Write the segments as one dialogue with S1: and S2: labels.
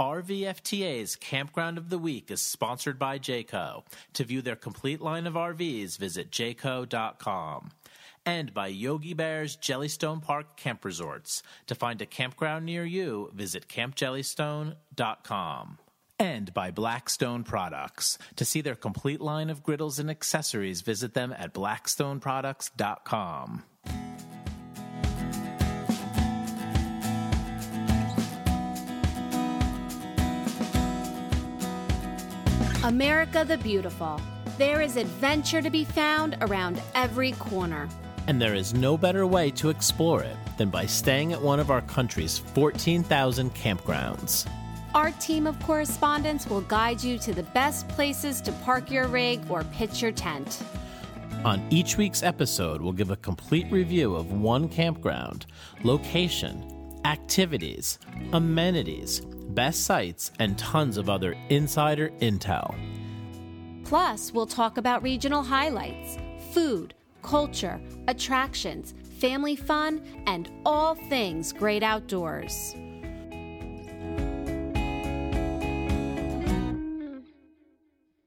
S1: RVFTA's Campground of the Week is sponsored by Jayco. To view their complete line of RVs, visit jayco.com. And by Yogi Bear's Jellystone Park Camp Resorts. To find a campground near you, visit campjellystone.com. And by Blackstone Products. To see their complete line of griddles and accessories, visit them at blackstoneproducts.com.
S2: America the Beautiful. There is adventure to be found around every corner.
S1: And there is no better way to explore it than by staying at one of our country's 14,000 campgrounds.
S2: Our team of correspondents will guide you to the best places to park your rig or pitch your tent.
S1: On each week's episode, we'll give a complete review of one campground, location, activities, amenities, best sites, and tons of other insider intel.
S2: Plus, we'll talk about regional highlights, food, culture, attractions, family fun, and all things great outdoors.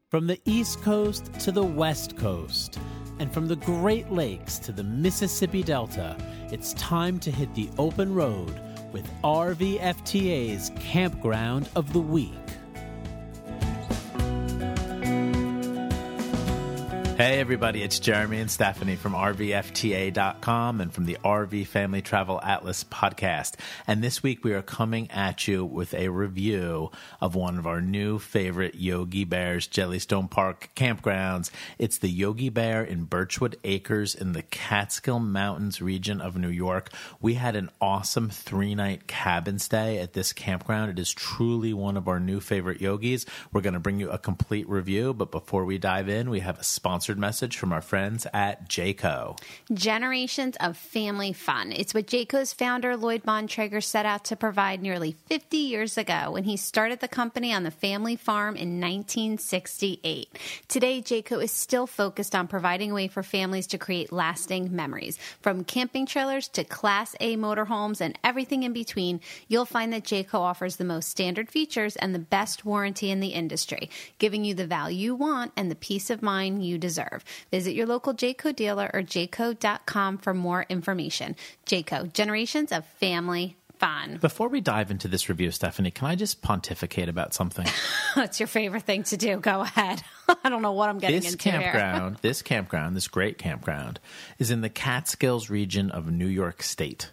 S1: From the East Coast to the West Coast, and from the Great Lakes to the Mississippi Delta, it's time to hit the open road with RVFTA's Campground of the Week. Hey, everybody, it's Jeremy and Stephanie from RVFTA.com and from the RV Family Travel Atlas podcast. And this week we are coming at you with a review of one of our new favorite Yogi Bear's Jellystone Park campgrounds. It's the Yogi Bear in Birchwood Acres in the Catskill Mountains region of New York. We had an awesome three night cabin stay at this campground. It is truly one of our new favorite yogis. We're going to bring you a complete review, but before we dive in, we have a sponsor sponsored message from our friends at Jayco.
S2: Generations of family fun. It's what Jayco's founder, Lloyd Bontrager, set out to provide nearly 50 years ago when he started the company on the family farm in 1968. Today, Jayco is still focused on providing a way for families to create lasting memories. From camping trailers to Class A motorhomes and everything in between, you'll find that Jayco offers the most standard features and the best warranty in the industry, giving you the value you want and the peace of mind you deserve Visit your local Jayco dealer or jayco.com for more information. Jayco, generations of family fun.
S1: Before we dive into this review, Stephanie, can I just pontificate about something?
S2: It's your favorite thing to do. Go ahead. I don't know what I'm getting
S1: this
S2: into
S1: campground, this campground, this great campground, is in the Catskills region of New York State.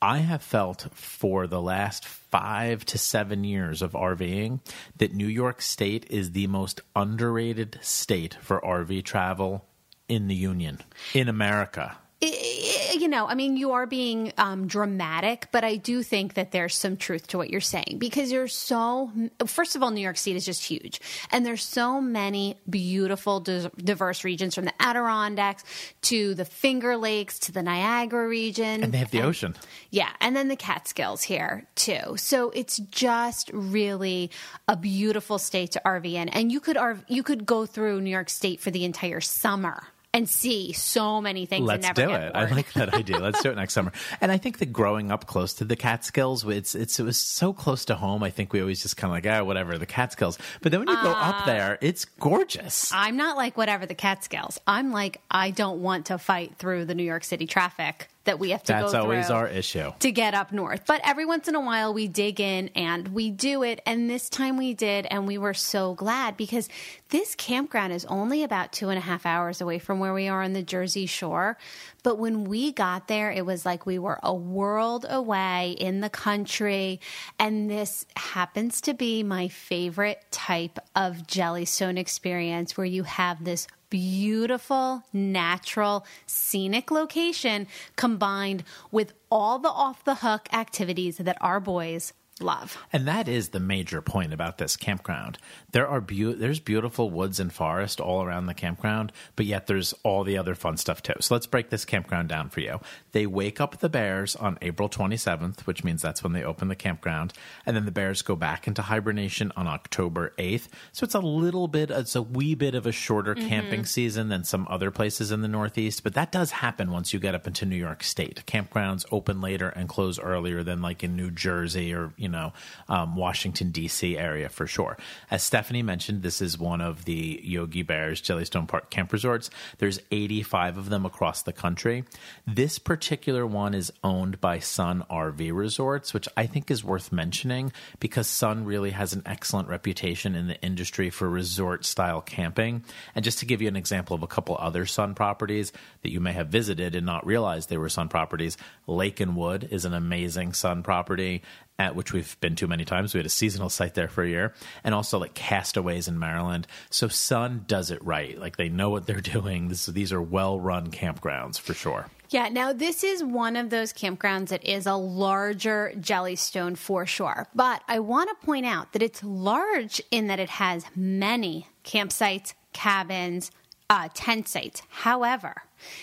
S1: I have felt for the last five to seven years of RVing that New York State is the most underrated state for RV travel in the Union, in America
S2: you know, I mean, you are being um, dramatic, but I do think that there's some truth to what you're saying because you're so. First of all, New York State is just huge, and there's so many beautiful, diverse regions from the Adirondacks to the Finger Lakes to the Niagara region,
S1: and they have the
S2: and,
S1: ocean.
S2: Yeah, and then the Catskills here too. So it's just really a beautiful state to RV in, and you could RV, you could go through New York State for the entire summer and see so many things.
S1: Let's do it. I like that idea. Let's do it next summer. And I think that growing up close to the Catskills, it's, it's it was so close to home. I think we always just kind of like, ah, oh, whatever the Catskills. But then when you uh, go up uh, there, it's gorgeous.
S2: I'm not like whatever the Catskills. I'm like I don't want to fight through the New York City traffic that we have to
S1: That's always our issue.
S2: To get up north. But every once in a while we dig in and we do it. And this time we did. And we were so glad because this campground is only about two and a half hours away from where we are on the Jersey Shore. But when we got there, it was like we were a world away in the country. And this happens to be my favorite type of Jellystone experience where you have this beautiful, natural, scenic location combined with all the off the hook activities that our boys love.
S1: And that is the major point about this campground. There are be- there's beautiful woods and forest all around the campground, but yet there's all the other fun stuff too. So let's break this campground down for you. They wake up the bears on April 27th, which means that's when they open the campground, and then the bears go back into hibernation on October 8th. So it's a little bit it's a wee bit of a shorter mm-hmm. camping season than some other places in the Northeast, but that does happen once you get up into New York State. Campgrounds open later and close earlier than like in New Jersey or you you know, um, Washington, D.C. area for sure. As Stephanie mentioned, this is one of the Yogi Bears Jellystone Park camp resorts. There's 85 of them across the country. This particular one is owned by Sun RV Resorts, which I think is worth mentioning because Sun really has an excellent reputation in the industry for resort style camping. And just to give you an example of a couple other Sun properties that you may have visited and not realized they were Sun properties, Lake and Wood is an amazing Sun property at which we've been to many times. We had a seasonal site there for a year, and also like Castaways in Maryland. So Sun does it right. Like they know what they're doing. This, these are well run campgrounds for sure.
S2: Yeah, now this is one of those campgrounds that is a larger Jellystone for sure. But I want to point out that it's large in that it has many campsites, cabins, uh, tent sites. However,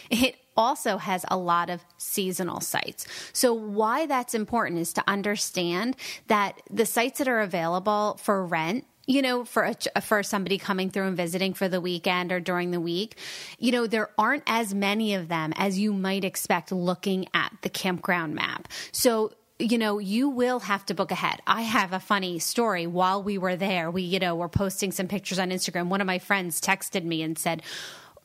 S2: it also has a lot of seasonal sites. So, why that's important is to understand that the sites that are available for rent you know for a, for somebody coming through and visiting for the weekend or during the week you know there aren't as many of them as you might expect looking at the campground map so you know, you will have to book ahead. I have a funny story. While we were there, we, you know, were posting some pictures on Instagram. One of my friends texted me and said,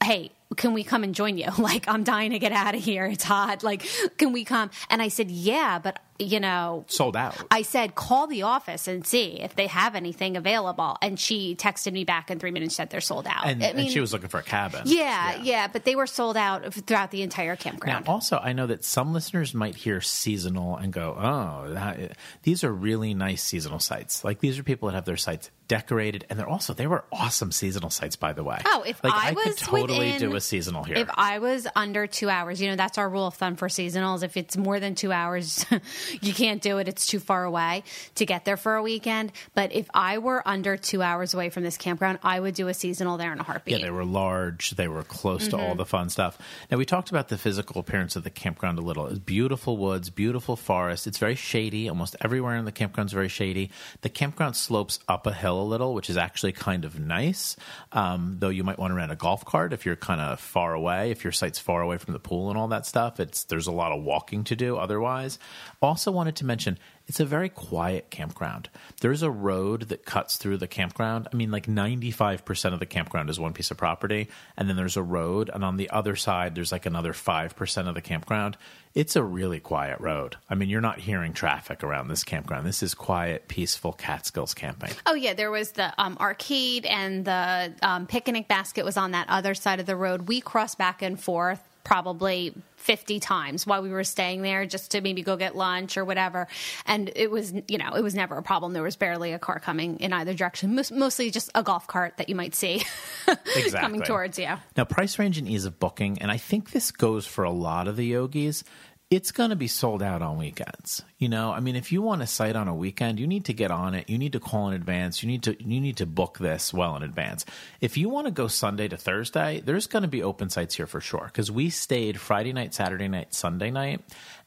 S2: Hey, can we come and join you? Like, I'm dying to get out of here. It's hot. Like, can we come? And I said, yeah, but you know,
S1: sold out.
S2: I said, call the office and see if they have anything available. And she texted me back in three minutes, said they're sold out.
S1: And,
S2: I
S1: mean, and she was looking for a cabin.
S2: Yeah, yeah, yeah, but they were sold out throughout the entire campground.
S1: Now, also, I know that some listeners might hear seasonal and go, oh, that, these are really nice seasonal sites. Like, these are people that have their sites decorated, and they're also they were awesome seasonal sites, by the way.
S2: Oh, if
S1: like,
S2: I,
S1: I
S2: was
S1: could totally do a seasonal here.
S2: If I was under two hours, you know that's our rule of thumb for seasonals. If it's more than two hours, you can't do it. It's too far away to get there for a weekend. But if I were under two hours away from this campground, I would do a seasonal there in a heartbeat.
S1: Yeah, they were large. They were close mm-hmm. to all mm-hmm. the fun stuff. Now we talked about the physical appearance of the campground a little. It's beautiful woods, beautiful forest. It's very shady. Almost everywhere in the campground is very shady. The campground slopes up a hill a little, which is actually actually kind of nice. Um, though you might want to rent a golf cart if you're kind of Uh, far away. If your site's far away from the pool and all that stuff, it's there's a lot of walking to do. Otherwise, also wanted to mention it's a very quiet campground. There's a road that cuts through the campground. I mean, like 95% of the campground is one piece of property, and then there's a road, and on the other side, there's like another 5% of the campground. It's a really quiet road. I mean, you're not hearing traffic around this campground. This is quiet, peaceful Catskills camping.
S2: Oh, yeah. There was the um, arcade and the um, picnic basket was on that other side of the road. We crossed back and forth probably 50 times while we were staying there just to maybe go get lunch or whatever. And it was, you know, it was never a problem. There was barely a car coming in either direction, mostly just a golf cart that you might see exactly. coming towards you.
S1: Now, price range and ease of booking, and I think this goes for a lot of the yogis it's going to be sold out on weekends. You know, I mean, if you want a site on a weekend, you need to get on it. You need to call in advance. You need to you need to book this well in advance. If you want to go Sunday to Thursday, there's going to be open sites here for sure because we stayed Friday night, Saturday night, Sunday night,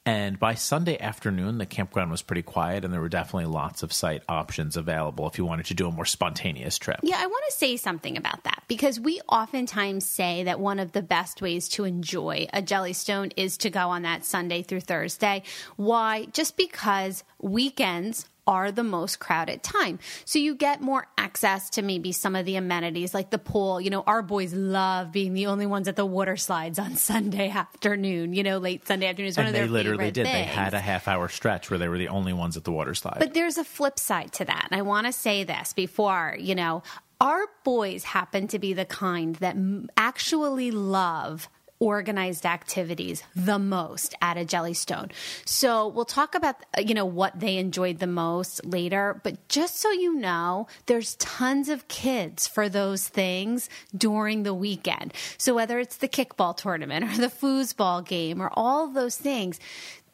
S1: and by Sunday afternoon, the campground was pretty quiet, and there were definitely lots of site options available if you wanted to do a more spontaneous trip.
S2: Yeah, I want to say something about that because we oftentimes say that one of the best ways to enjoy a Jellystone is to go on that Sunday through Thursday. Why? Just because weekends are the most crowded time. So you get more access to maybe some of the amenities like the pool. You know, our boys love being the only ones at the water slides on Sunday afternoon, you know, late Sunday afternoon is one
S1: and
S2: of their
S1: they literally did.
S2: Things.
S1: They had a half hour stretch where they were the only ones at the water slide.
S2: But there's a flip side to that. And I want to say this before, you know, our boys happen to be the kind that actually love organized activities the most at a Jellystone. So we'll talk about you know what they enjoyed the most later, but just so you know, there's tons of kids for those things during the weekend. So whether it's the kickball tournament or the foosball game or all those things,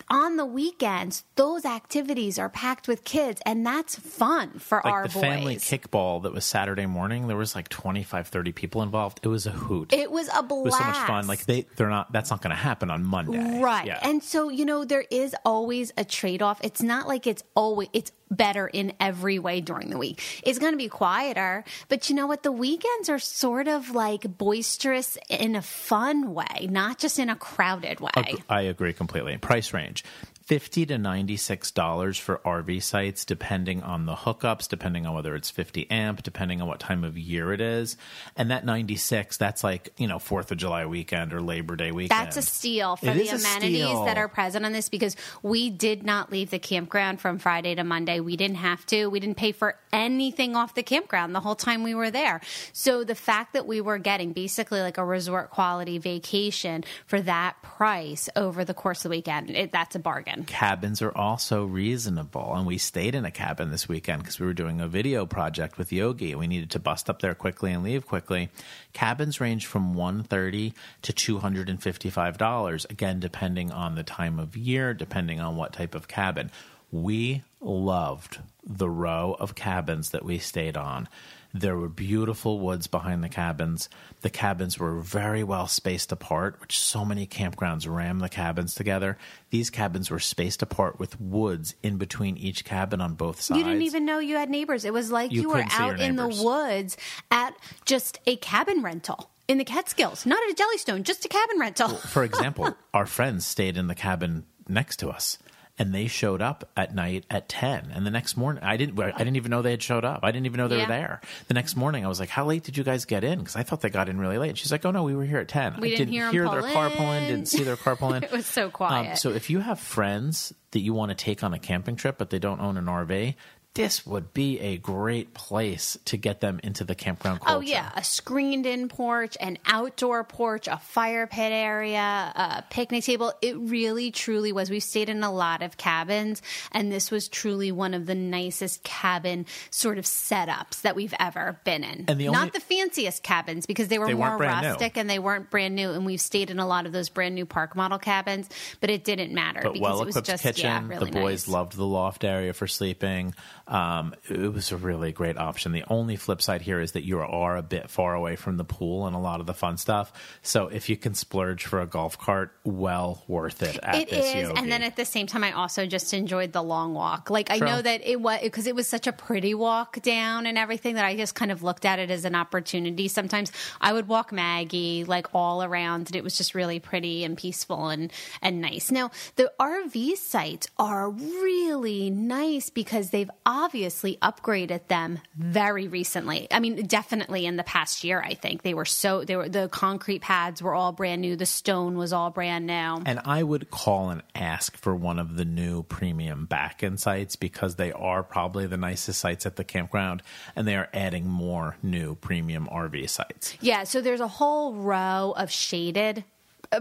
S2: on the weekends, those activities are packed with kids, and that's fun for
S1: like
S2: our
S1: the
S2: boys.
S1: family kickball that was Saturday morning. There was like 25, 30 people involved. It was a hoot.
S2: It was a blast. It
S1: was so much fun. Like they, they're not. That's not going to happen on Monday,
S2: right?
S1: Yeah.
S2: And so you know, there is always a trade off. It's not like it's always. It's better in every way during the week. It's going to be quieter, but you know what? The weekends are sort of like boisterous in a fun way, not just in a crowded way.
S1: I agree completely. Price range 50 to 96 dollars for RV sites depending on the hookups depending on whether it's 50 amp depending on what time of year it is and that 96 that's like you know 4th of July weekend or Labor Day weekend
S2: That's a steal for
S1: It
S2: the amenities
S1: steal.
S2: that are present on this because we did not leave the campground from Friday to Monday. We didn't have to. We didn't pay for anything off the campground the whole time we were there. So the fact that we were getting basically like a resort quality vacation for that price over the course of the weekend, it, that's a bargain.
S1: Cabins are also reasonable. And we stayed in a cabin this weekend because we were doing a video project with yogi and we needed to bust up there quickly and leave quickly. Cabins range from 130 to $255 again depending on the time of year depending on what type of cabin. We loved the row of cabins that we stayed on there were beautiful woods behind the cabins. The cabins were very well spaced apart, which so many campgrounds ram the cabins together. These cabins were spaced apart with woods in between each cabin on both sides.
S2: You didn't even know you had neighbors. It was like
S1: You
S2: you, were
S1: couldn't see your
S2: out in the woods at just a cabin rental in the Catskills, not at a Jellystone, just a cabin rental.
S1: For example, our friends stayed in the cabin next to us. And they showed up at night at ten, and the next morning I didn't. I didn't even know they had showed up. I didn't even know they
S2: Yeah.
S1: were there. The next morning, I was like, "How late did you guys get in?" Because I thought they got in really late. She's like, "Oh no, we were here at 10.
S2: We
S1: I
S2: didn't hear, pull
S1: their car pull in. Didn't see their car pull in.
S2: It was so
S1: Um,
S2: quiet.
S1: so if you have friends that you want to take on a camping trip, but they don't own an RV, this would be a great place to get them into the campground oh, culture.
S2: Oh yeah, a screened-in porch, an outdoor porch, a fire pit area, a picnic table. It really, truly was. We've stayed in a lot of cabins, and this was truly one of the nicest cabin sort of setups that we've ever been in.
S1: And the only-
S2: Not the fanciest cabins because they were
S1: They
S2: more
S1: weren't new.
S2: rustic and they weren't brand new. And we've stayed in a lot of those brand new park model cabins, but it didn't matter
S1: but
S2: because
S1: well
S2: it was just
S1: kitchen.
S2: yeah, really
S1: the boys
S2: nice.
S1: loved the loft area for sleeping. Um, it was a really great option. The only flip side here is that you are a bit far away from the pool and a lot of the fun stuff. So if you can splurge for a golf cart, well worth it. At
S2: It is,
S1: Yogi.
S2: and then at the same time, I also just enjoyed the long walk. Like I know that it was because it was such a pretty walk down and everything that I just kind of looked at it as an opportunity. Sometimes I would walk Maggie like all around, and it was just really pretty and peaceful and and nice. Now the RV sites are really nice because they've obviously upgraded them very recently. I mean, definitely in the past year. I think they were so they were the concrete pads were all brand new. The stone was all brand new.
S1: And I would call and ask for one of the new premium back end sites because they are probably the nicest sites at the campground and they are adding more new premium RV sites.
S2: Yeah, so there's a whole row of shaded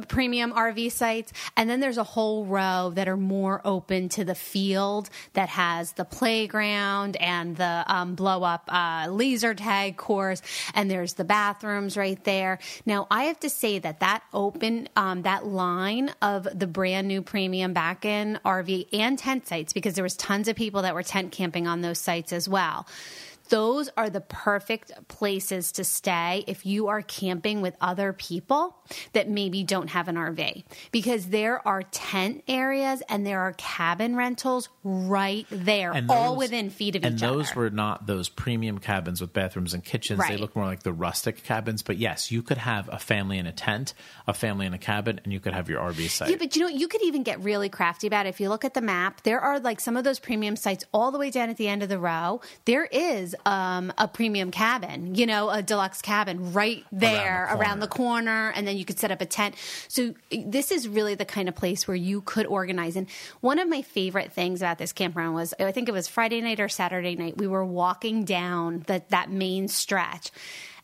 S2: premium RV sites, and then there's a whole row that are more open to the field that has the playground and the um, blow up uh, laser tag course, and there's the bathrooms right there. Now, I have to say that that open, um, that line of the brand new premium back in RV and tent sites, because there was tons of people that were tent camping on those sites as well those are the perfect places to stay if you are camping with other people that maybe don't have an RV because there are tent areas and there are cabin rentals right there,
S1: And
S2: all within feet of each other.
S1: and those were not those premium cabins with bathrooms and kitchens. They look more like the rustic cabins. But yes, you could have a family in a tent, a family in a cabin, and you could have your RV site.
S2: Yeah, but you know, you could even get really crafty about it. If you look at the map, there are like some of those premium sites all the way down at the end of the row. There is um, a premium cabin, you know, a deluxe cabin right there
S1: corner.
S2: around the corner, and then you could set up a tent. So this is really the kind of place where you could organize. And one of my favorite things about this campground was, I think it was Friday night or Saturday night. We were walking down that that main stretch.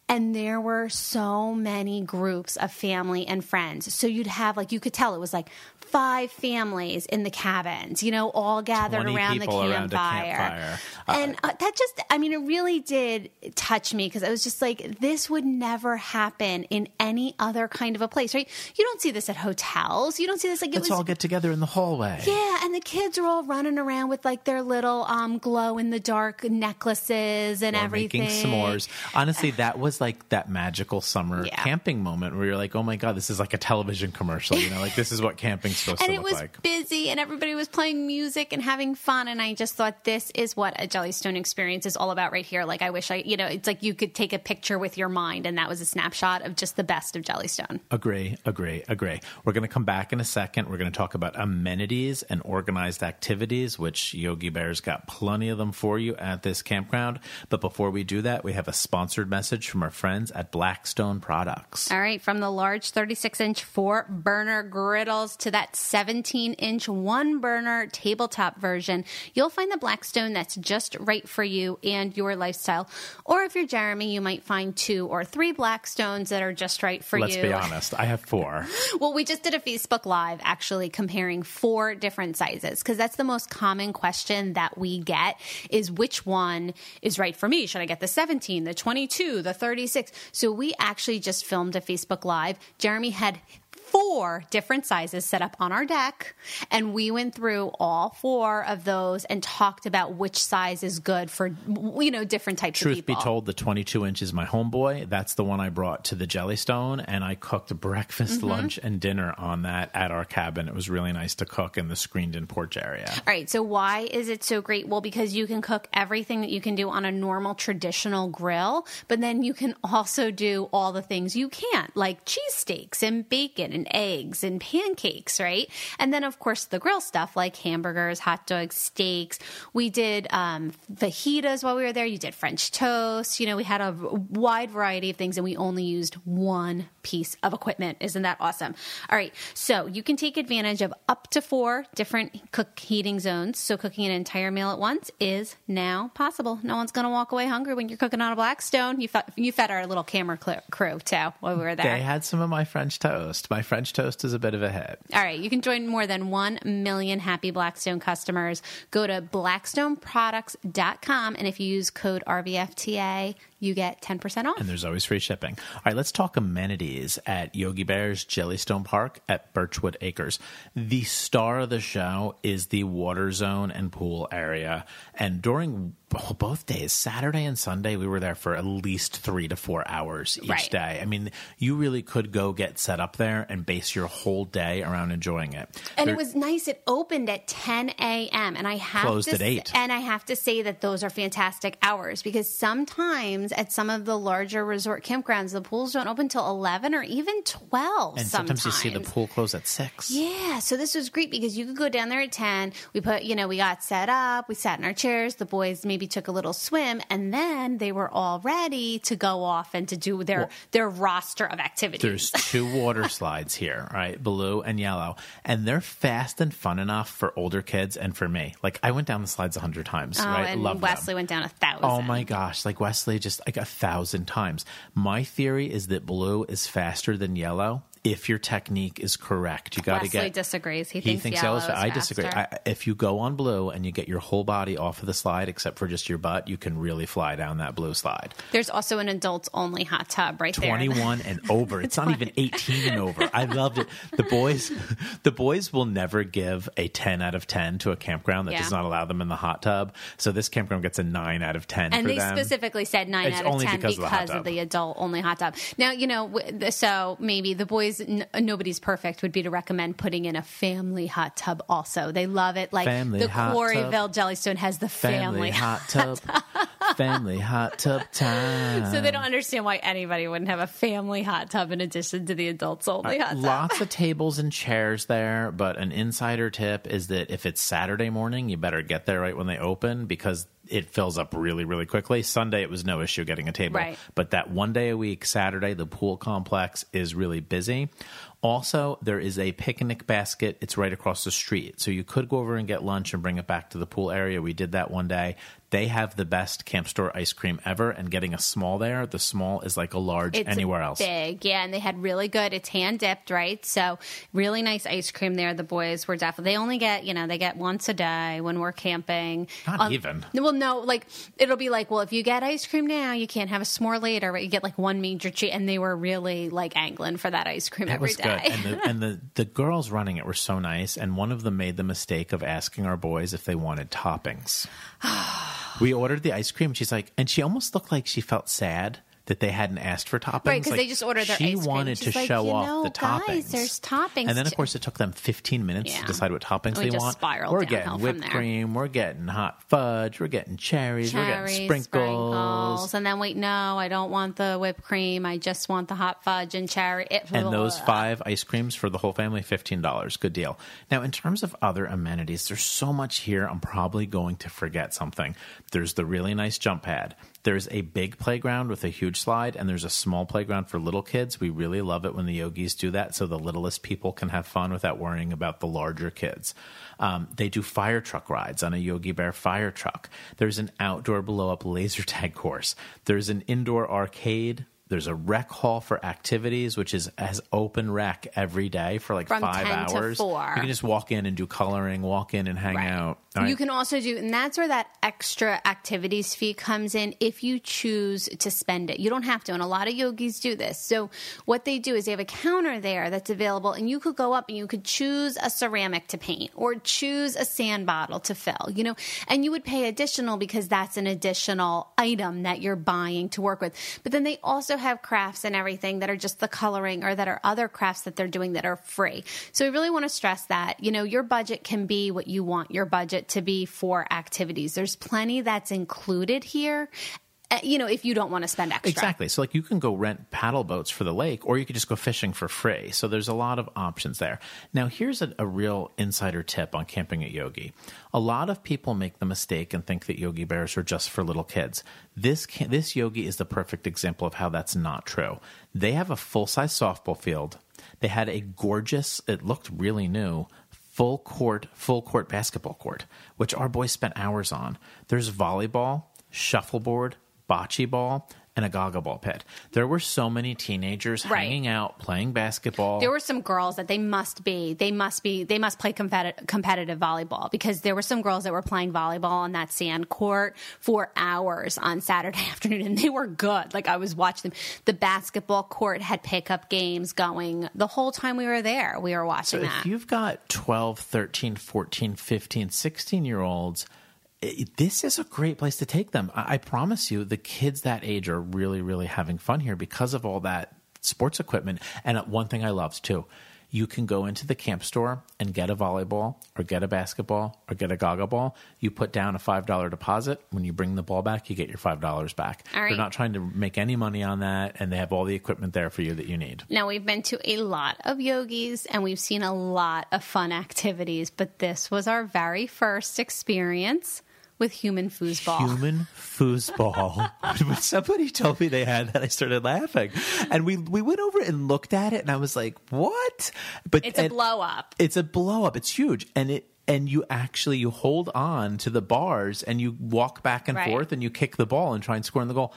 S2: And there were so many groups of family and friends. So you'd have, like, you could tell it was like five families in the cabins, you know, all gathered around the
S1: people around
S2: campfire.
S1: campfire. Uh,
S2: and uh, that just, I mean, it really did touch me because I was just like, this would never happen in any other kind of a place, right? You don't see this at hotels. You don't see this like it
S1: Let's
S2: was.
S1: all get together in the hallway.
S2: Yeah, and the kids are all running around with like their little um, glow in the dark necklaces and
S1: or
S2: everything.
S1: making s'mores. Honestly, that was was like that magical summer
S2: Yeah.
S1: camping moment where you're like, oh my god, this is like a television commercial. You know, like this is what camping's supposed
S2: and
S1: to
S2: it
S1: look
S2: was
S1: like.
S2: busy and everybody was playing music and having fun and i just thought this is what a jellystone experience is all about right here like i wish i you know it's like you could take a picture with your mind and that was a snapshot of just the best of jellystone
S1: Agree, agree, agree. We're going to come back in a second. We're going to talk about amenities and organized activities, which Yogi Bear's got plenty of them for you at this campground. But before we do that, we have a sponsored message from our friends at Blackstone Products.
S2: all right from the large 36 inch four burner griddles to that 17 inch one burner tabletop version you'll find the blackstone that's just right for you and your lifestyle or if you're jeremy you might find two or three blackstones that are just right for you.
S1: Let's be honest, I have four.
S2: Well, we just did a Facebook Live actually comparing four different sizes because that's the most common question that we get is which one is right for me? Should I get the 17, the 22, the 36? So we actually just filmed a Facebook Live. Jeremy had four different sizes set up on our deck and we went through all four of those and talked about which size is good for you know different types of
S1: Truth be told, the 22 inch is my homeboy. That's the one I brought to the Jellystone, and I cooked breakfast,
S2: Mm-hmm.
S1: lunch, and dinner on that at our cabin. It was really nice to cook in the screened in porch area.
S2: All right, so why is it so great? Well, because you can cook everything that you can do on a normal traditional grill, but then you can also do all the things you can't, like cheesesteaks and bacon and eggs and pancakes, right? And then, of course, the grill stuff like hamburgers, hot dogs, steaks. We did um, fajitas while we were there. You did French toast. You know, we had a wide variety of things, and we only used one piece of equipment. Isn't that awesome? All right, so you can take advantage of up to four different cook heating zones. So cooking an entire meal at once is now possible. No one's going to walk away hungry when you're cooking on a Blackstone. You fed, you fed our little camera crew too while we were there.
S1: They had some of my French toast. My toast is a bit of a hit.
S2: All right, you can join more than 1 million happy Blackstone customers. Go to blackstoneproducts.com and if you use code RVFTA, you get 10% off.
S1: And there's always free shipping. All right, let's talk amenities at Yogi Bear's Jellystone Park at Birchwood Acres. The star of the show is the water zone and pool area. And during both days, Saturday and Sunday, we were there for at least three to four hours each
S2: Right.
S1: day. I mean, you really could go get set up there and base your whole day around enjoying it.
S2: And
S1: There-
S2: it was nice. It opened at 10 a.m. And I have
S1: Closed
S2: to
S1: at 8.
S2: And I have to say that those are fantastic hours because sometimes at some of the larger resort campgrounds, the pools don't open till 11 or even 12.
S1: and sometimes, you see the pool close at six.
S2: Yeah, so this was great because you could go down there at 10. We put, you know, we got set up, we sat in our chairs, the boys maybe took a little swim, and then they were all ready to go off and to do their their roster of activities.
S1: There's two water slides here, right? Blue and yellow. And they're fast and fun enough for older kids and for me. Like I went down the slides a hundred times,
S2: oh,
S1: right?
S2: and
S1: Love
S2: Wesley
S1: them.
S2: went down a thousand.
S1: Oh my gosh, like Wesley just like a thousand times. My theory is that blue is faster than yellow if your technique is correct. You got to
S2: Wesley
S1: get
S2: disagrees. He,
S1: he
S2: thinks, yellow
S1: is I disagree. I, if you go on blue and you get your whole body off of the slide except for just your butt, you can really fly down that blue slide.
S2: There's also an adults only hot tub right there.
S1: 21 and over. It's not even 18 and over. I loved it. The boys the boys will never give a 10 out of 10 to a campground that
S2: Yeah.
S1: does not allow them in the hot tub. So this campground gets a 9 out of 10
S2: and they
S1: them.
S2: specifically said nine
S1: It's
S2: out of ten
S1: because of the
S2: of the adult only hot tub. Now you know, so maybe the boys, n- nobody's perfect, would be to recommend putting in a family hot tub. Also, they love it. Like
S1: Family
S2: the Quarryville Jellystone has the
S1: family
S2: family,
S1: hot tub. family hot tub time.
S2: so they don't understand why anybody wouldn't have a family hot tub in addition to the adults only hot tub.
S1: Lots of tables and chairs there, but an insider tip is that if it's Saturday morning, you better get there right when they open because it fills up really, really quickly. Sunday, it was no issue getting a table.
S2: Right.
S1: But that one day a week, Saturday, the pool complex is really busy. Also, there is a picnic basket. It's right across the street. So you could go over and get lunch and bring it back to the pool area. We did that one day. They have the best camp store ice cream ever, and getting a small there, the small is like a large
S2: It's
S1: anywhere else.
S2: Big, yeah, and they had really good. It's hand dipped, right? So really nice ice cream there. The boys were definitely. They only get, you know, they get once a day when we're camping. Um,
S1: Not even.
S2: Well, no, like it'll be like, well, if you get ice cream now, you can't have a s'more later, but you get like one major treat. And they were really like angling for that ice cream every
S1: was
S2: day.
S1: And, the, and the, the girls running it were so nice. And one of them made the mistake of asking our boys if they wanted toppings. we ordered the ice cream. She's like, and she almost looked like she felt sad that they hadn't asked for toppings.
S2: Right, 'cause they just ordered their
S1: She wanted
S2: She's
S1: to
S2: like,
S1: show
S2: "You
S1: off
S2: know,
S1: the
S2: guys,
S1: toppings.
S2: there's toppings
S1: And then, of course, it took them 15 minutes
S2: Yeah.
S1: to decide what toppings they want. we're getting whipped cream. We're getting hot fudge. We're getting cherries. we're
S2: cherries,
S1: getting sprinkles.
S2: and then wait, no, I don't want the whipped cream. I just want the hot fudge and cherry. It,
S1: And those five ice creams for the whole family, $15. Good deal. Now, in terms of other amenities, there's so much here. I'm probably going to forget something. There's the really nice jump pad. There's a big playground with a huge slide, and there's a small playground for little kids. We really love it when the yogis do that so the littlest people can have fun without worrying about the larger kids. Um, they do fire truck rides on a Yogi Bear fire truck. There's an outdoor blow up laser tag course. There's an indoor arcade. There's a rec hall for activities, which is has open rec every day for like
S2: From
S1: five
S2: 10 to
S1: hours.
S2: 4.
S1: You can just walk in and do coloring, walk in and hang
S2: Right.
S1: out. All
S2: You can also do, and that's where that extra activities fee comes in if you choose to spend it. You don't have to, and a lot of yogis do this. So, what they do is they have a counter there that's available, and you could go up and you could choose a ceramic to paint or choose a sand bottle to fill, you know, and you would pay additional because that's an additional item that you're buying to work with. But then they also have crafts and everything that are just the coloring or that are other crafts that they're doing that are free. So, we really want to stress that, you know, your budget can be what you want your budget to be for activities. There's plenty that's included here. uh, You know, if you don't want to spend extra.
S1: Exactly. So, like, you can go rent paddle boats for the lake, or you could just go fishing for free. So, there's a lot of options there. Now, here's a, a real insider tip on camping at Yogi. A lot of people make the mistake and think that Yogi Bears are just for little kids. This this Yogi is the perfect example of how that's not true. They have a full size softball field. They had a gorgeous. It looked really new. Full court, full court basketball court, which our boys spent hours on. There's volleyball, shuffleboard, bocce ball, and a gaga ball pit. There were so many teenagers
S2: Right.
S1: hanging out, playing basketball.
S2: There were some girls that they must be, they must be, they must play competitive, competitive volleyball because there were some girls that were playing volleyball on that sand court for hours on Saturday afternoon and they were good. Like I was watching them. The basketball court had pickup games going the whole time we were there. We were watching
S1: So
S2: that.
S1: if you've got 12, 13, 14, 15, 16 year olds, this is a great place to take them. I, I promise you, the kids that age are really, really having fun here because of all that sports equipment. And one thing I love too, you can go into the camp store and get a volleyball or get a basketball or get a gaga ball. You put down a $5 deposit. When you bring the ball back, you get your $5 back.
S2: All right.
S1: They're not trying to make any money on that, and they have all the equipment there for you that you need.
S2: Now, we've been to a lot of yogis and we've seen a lot of fun activities, but this was our very first experience with human foosball.
S1: Human foosball. when somebody told me they had that, I started laughing, and we we went over and looked at it, and I was like, "What?" But
S2: It's a blow up.
S1: It's a blow up. It's huge, and it and you actually you hold on to the bars and you walk back and
S2: Right.
S1: forth and you kick the ball and try and score in the goal.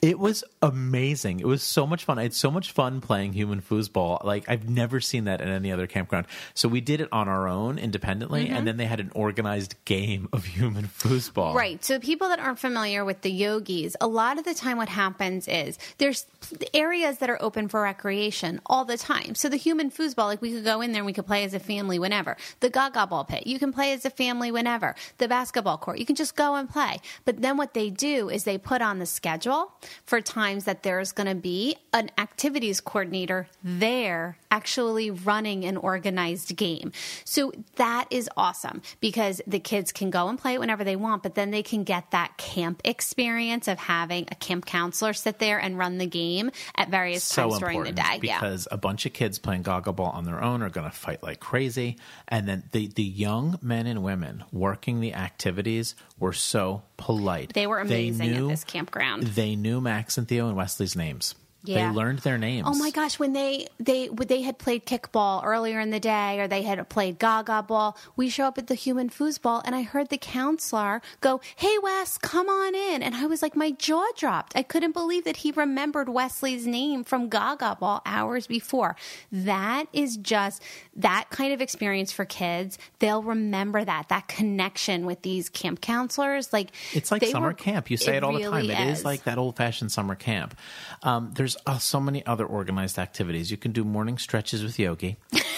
S1: It was amazing. It was so much fun. I had so much fun playing human foosball. Like I've never seen that in any other campground. So we did it on our own independently,
S2: Mm-hmm.
S1: and then they had an organized game of human foosball.
S2: Right. So people that aren't familiar with the yogis, a lot of the time what happens is there's areas that are open for recreation all the time. So the human foosball, like we could go in there and we could play as a family whenever. The gaga ball pit, you can play as a family whenever. The basketball court, you can just go and play. But then what they do is they put on the schedule for times that there's going to be an activities coordinator there actually running an organized game. So that is awesome because the kids can go and play it whenever they want, but then they can get that camp experience of having a camp counselor sit there and run the game at various
S1: so
S2: times during the day. Yeah.
S1: because a bunch of kids playing gaga ball on their own are going to fight like crazy and then the the young men and women working the activities were so polite
S2: They were amazing at
S1: knew-
S2: this campground.
S1: they knew max and theo and wesley's names
S2: Yeah.
S1: they learned their names
S2: Oh my gosh, when they they when they had played kickball earlier in the day or they had played gaga ball, we show up at the human foosball and I heard the counselor go, "Hey Wes, come on in." And I was like my jaw dropped. I couldn't believe that he remembered Wesley's name from gaga ball hours before. That is just that kind of experience for kids. They'll remember that that connection with these camp counselors like
S1: It's like summer
S2: were-
S1: camp. You say it, all the time.
S2: really
S1: It is like that old fashioned summer camp. Um, there's there's uh, so many other organized activities. You can do morning stretches with Yogi.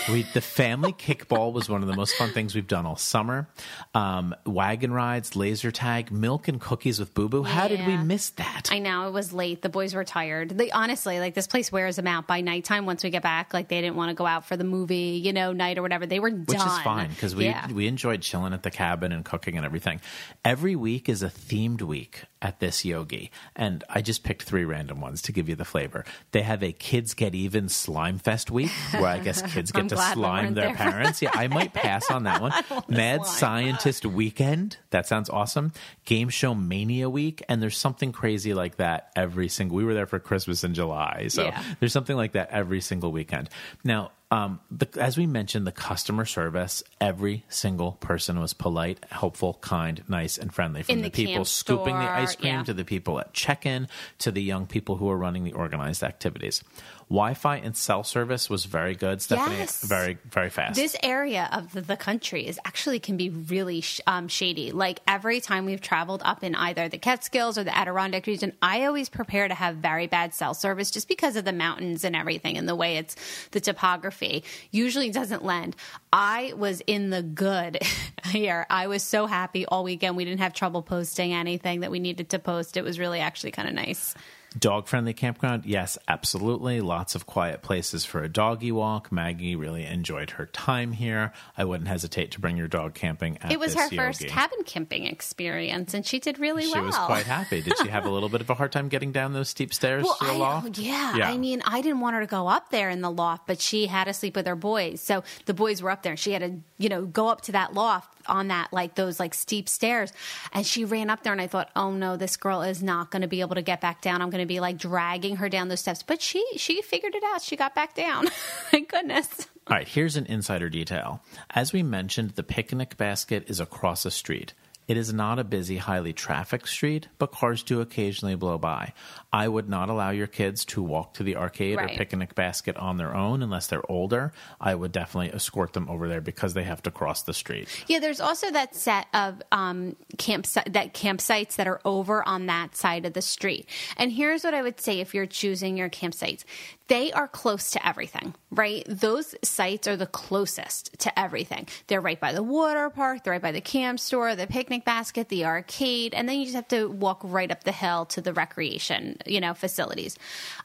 S1: We, the family kickball was one of the most fun things we've done all summer. Um, wagon rides, laser tag, milk and cookies with Boo Boo. How did we miss that?
S2: I know it was late. The boys were tired. They honestly, like this place wears them out by nighttime. Once we get back, like they didn't want to go out for the movie, you know, night or whatever. They were
S1: which is fine because we
S2: yeah.
S1: we enjoyed chilling at the cabin and cooking and everything. Every week is a themed week at this yogi, and I just picked three random ones to give you the flavor. They have a kids get even slime fest week where I guess kids get to slime their
S2: there.
S1: parents. Yeah, I might pass on that one. Mad. Scientist Weekend that sounds awesome. Game Show Mania Week, and there's something crazy like that every single. We were there for Christmas in July, so
S2: Yeah.
S1: there's something like that every single weekend. Now, um, the, as we mentioned, the customer service, every single person was polite, helpful, kind, nice, and friendly. From
S2: In
S1: the,
S2: the
S1: people scooping the ice cream
S2: yeah.
S1: to the people at check in to the young people who are running the organized activities. Wi Fi and cell service was very good. Stephanie,
S2: Yes.
S1: very, very fast.
S2: This area of the, the country is actually can be really sh- um, shady. Like every time we've traveled up in either the Catskills or the Adirondack region, I always prepare to have very bad cell service just because of the mountains and everything and the way it's the topography. Usually doesn't lend. I was in the good here. I was so happy all weekend. We didn't have trouble posting anything that we needed to post. It was really actually kind of nice.
S1: Dog friendly campground? Yes, absolutely. Lots of quiet places for a doggy walk. Maggie really enjoyed her time here. I wouldn't hesitate to bring your dog camping at
S2: It was her first cabin camping experience, and she did really
S1: She
S2: well.
S1: She was quite happy. Did she have a little bit of a hard time getting down those steep stairs
S2: Well,
S1: to the
S2: I,
S1: loft?
S2: Oh, yeah,
S1: Yeah.
S2: I mean, I didn't want her to go up there in the loft, but she had to sleep with her boys. So the boys were up there. She had to, you know, go up to that loft on that like those like steep stairs, and she ran up there. And I thought, oh no, this girl is not going to be able to get back down. I'm going to be like dragging her down those steps. But she she figured it out. She got back down. Thank goodness.
S1: All right, here's an insider detail. As we mentioned, the picnic basket is across a street. It is not a busy, highly trafficked street, but cars do occasionally blow by. I would not allow your kids to walk to the arcade or picnic basket on their own unless they're older. I would definitely escort them over there because they have to cross the street.
S2: Yeah, there's also that set of um, campsite that campsites that are over on that side of the street. And here's what I would say if you're choosing your campsites. They are close to everything, right? Those sites are the closest to everything. They're right by the water park, they're right by the camp store, the picnic basket, the arcade, and then you just have to walk right up the hill to the recreation, you know, facilities.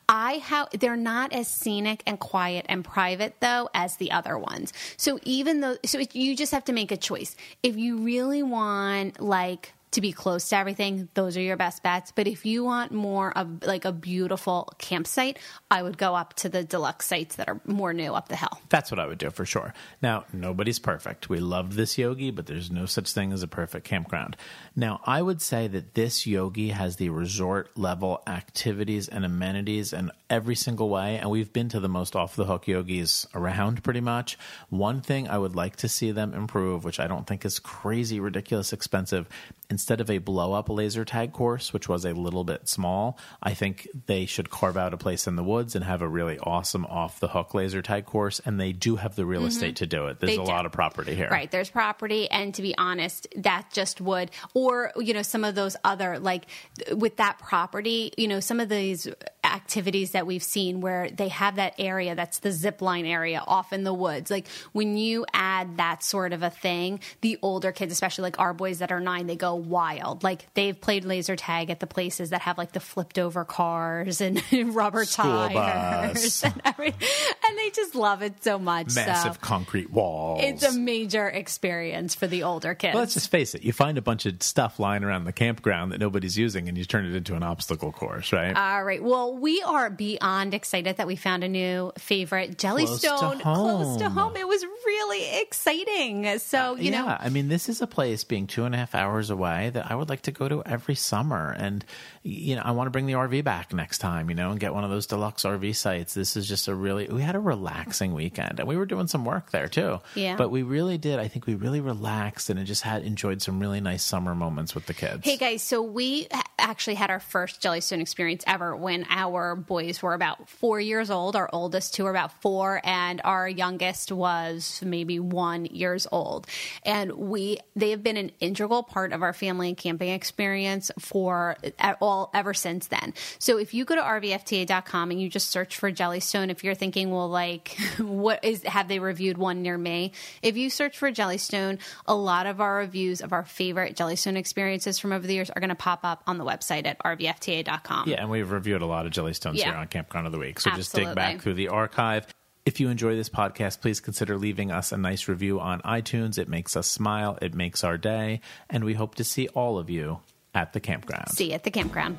S2: I how they're not as scenic and quiet and private though as the other ones. So even though so it, you just have to make a choice. If you really want like to be close to everything, those are your best bets. But if you want more of like a beautiful campsite, I would go up to the deluxe sites that are more new up the hill.
S1: That's what I would do for sure. Now, nobody's perfect. We love this yogi, but there's no such thing as a perfect campground. Now, I would say that this yogi has the resort level activities and amenities in every single way, and we've been to the most off the hook yogis around pretty much. One thing I would like to see them improve, which I don't think is crazy, ridiculous expensive, instead of a blow up laser tag course, which was a little bit small, I think they should carve out a place in the woods and have a really awesome off the hook laser tag course. And they do have the real estate to do it. There's
S2: Mm-hmm. They
S1: a
S2: do.
S1: lot of property here.
S2: Right. There's property. And to be honest, that just would, or, you know, some of those other, like with that property, you know, some of these activities that we've seen where they have that area that's the zip line area off in the woods. Like when you add that sort of a thing, the older kids, especially like our boys that are nine, they go wild. Like they've played laser tag at the places that have like the flipped over cars and rubber
S1: School
S2: tires and everything. And they just love it so much. so.
S1: Massive concrete walls.
S2: It's a major experience for the older kids.
S1: Well, let's just face it. You find a bunch of stuff lying around the campground that nobody's using, and you turn it into an obstacle course, right?
S2: All right. Well, we are beyond excited that we found a new favorite Jellystone close to
S1: home.
S2: home. It was really exciting. So, uh, you
S1: yeah,
S2: know,
S1: I mean, this is a place being two and a half hours away that I would like to go to every summer, and you know, I want to bring the RV back next time, you know, and get one of those deluxe RV sites. This is just a really we had a relaxing weekend, and we were doing some work there too.
S2: Yeah.
S1: but we really did. I think we really relaxed, and just had enjoyed some really nice summer moments with the kids.
S2: Hey guys, so we actually had our first Jellystone experience ever when our boys were about four years old. Our oldest two were about four, and our youngest was maybe one years old. And we they have been an integral part of our family and camping experience for at all ever since then. So if you go to rvfta.com and you just search for Jellystone, if you're thinking, well, like, what is have they reviewed one near me? If you search for Jellystone, a lot of our reviews of our favorite Jellystone experiences from over the years are going to pop up on the website at rvfta.com.
S1: Yeah, and we've reviewed a lot of Jellystones
S2: Yeah.
S1: here on Campground of the Week. So just dig back through the archive. If you enjoy this podcast, please consider leaving us a nice review on iTunes. It makes us smile, it makes our day, and we hope to see all of you at the campground.
S2: See you at the campground.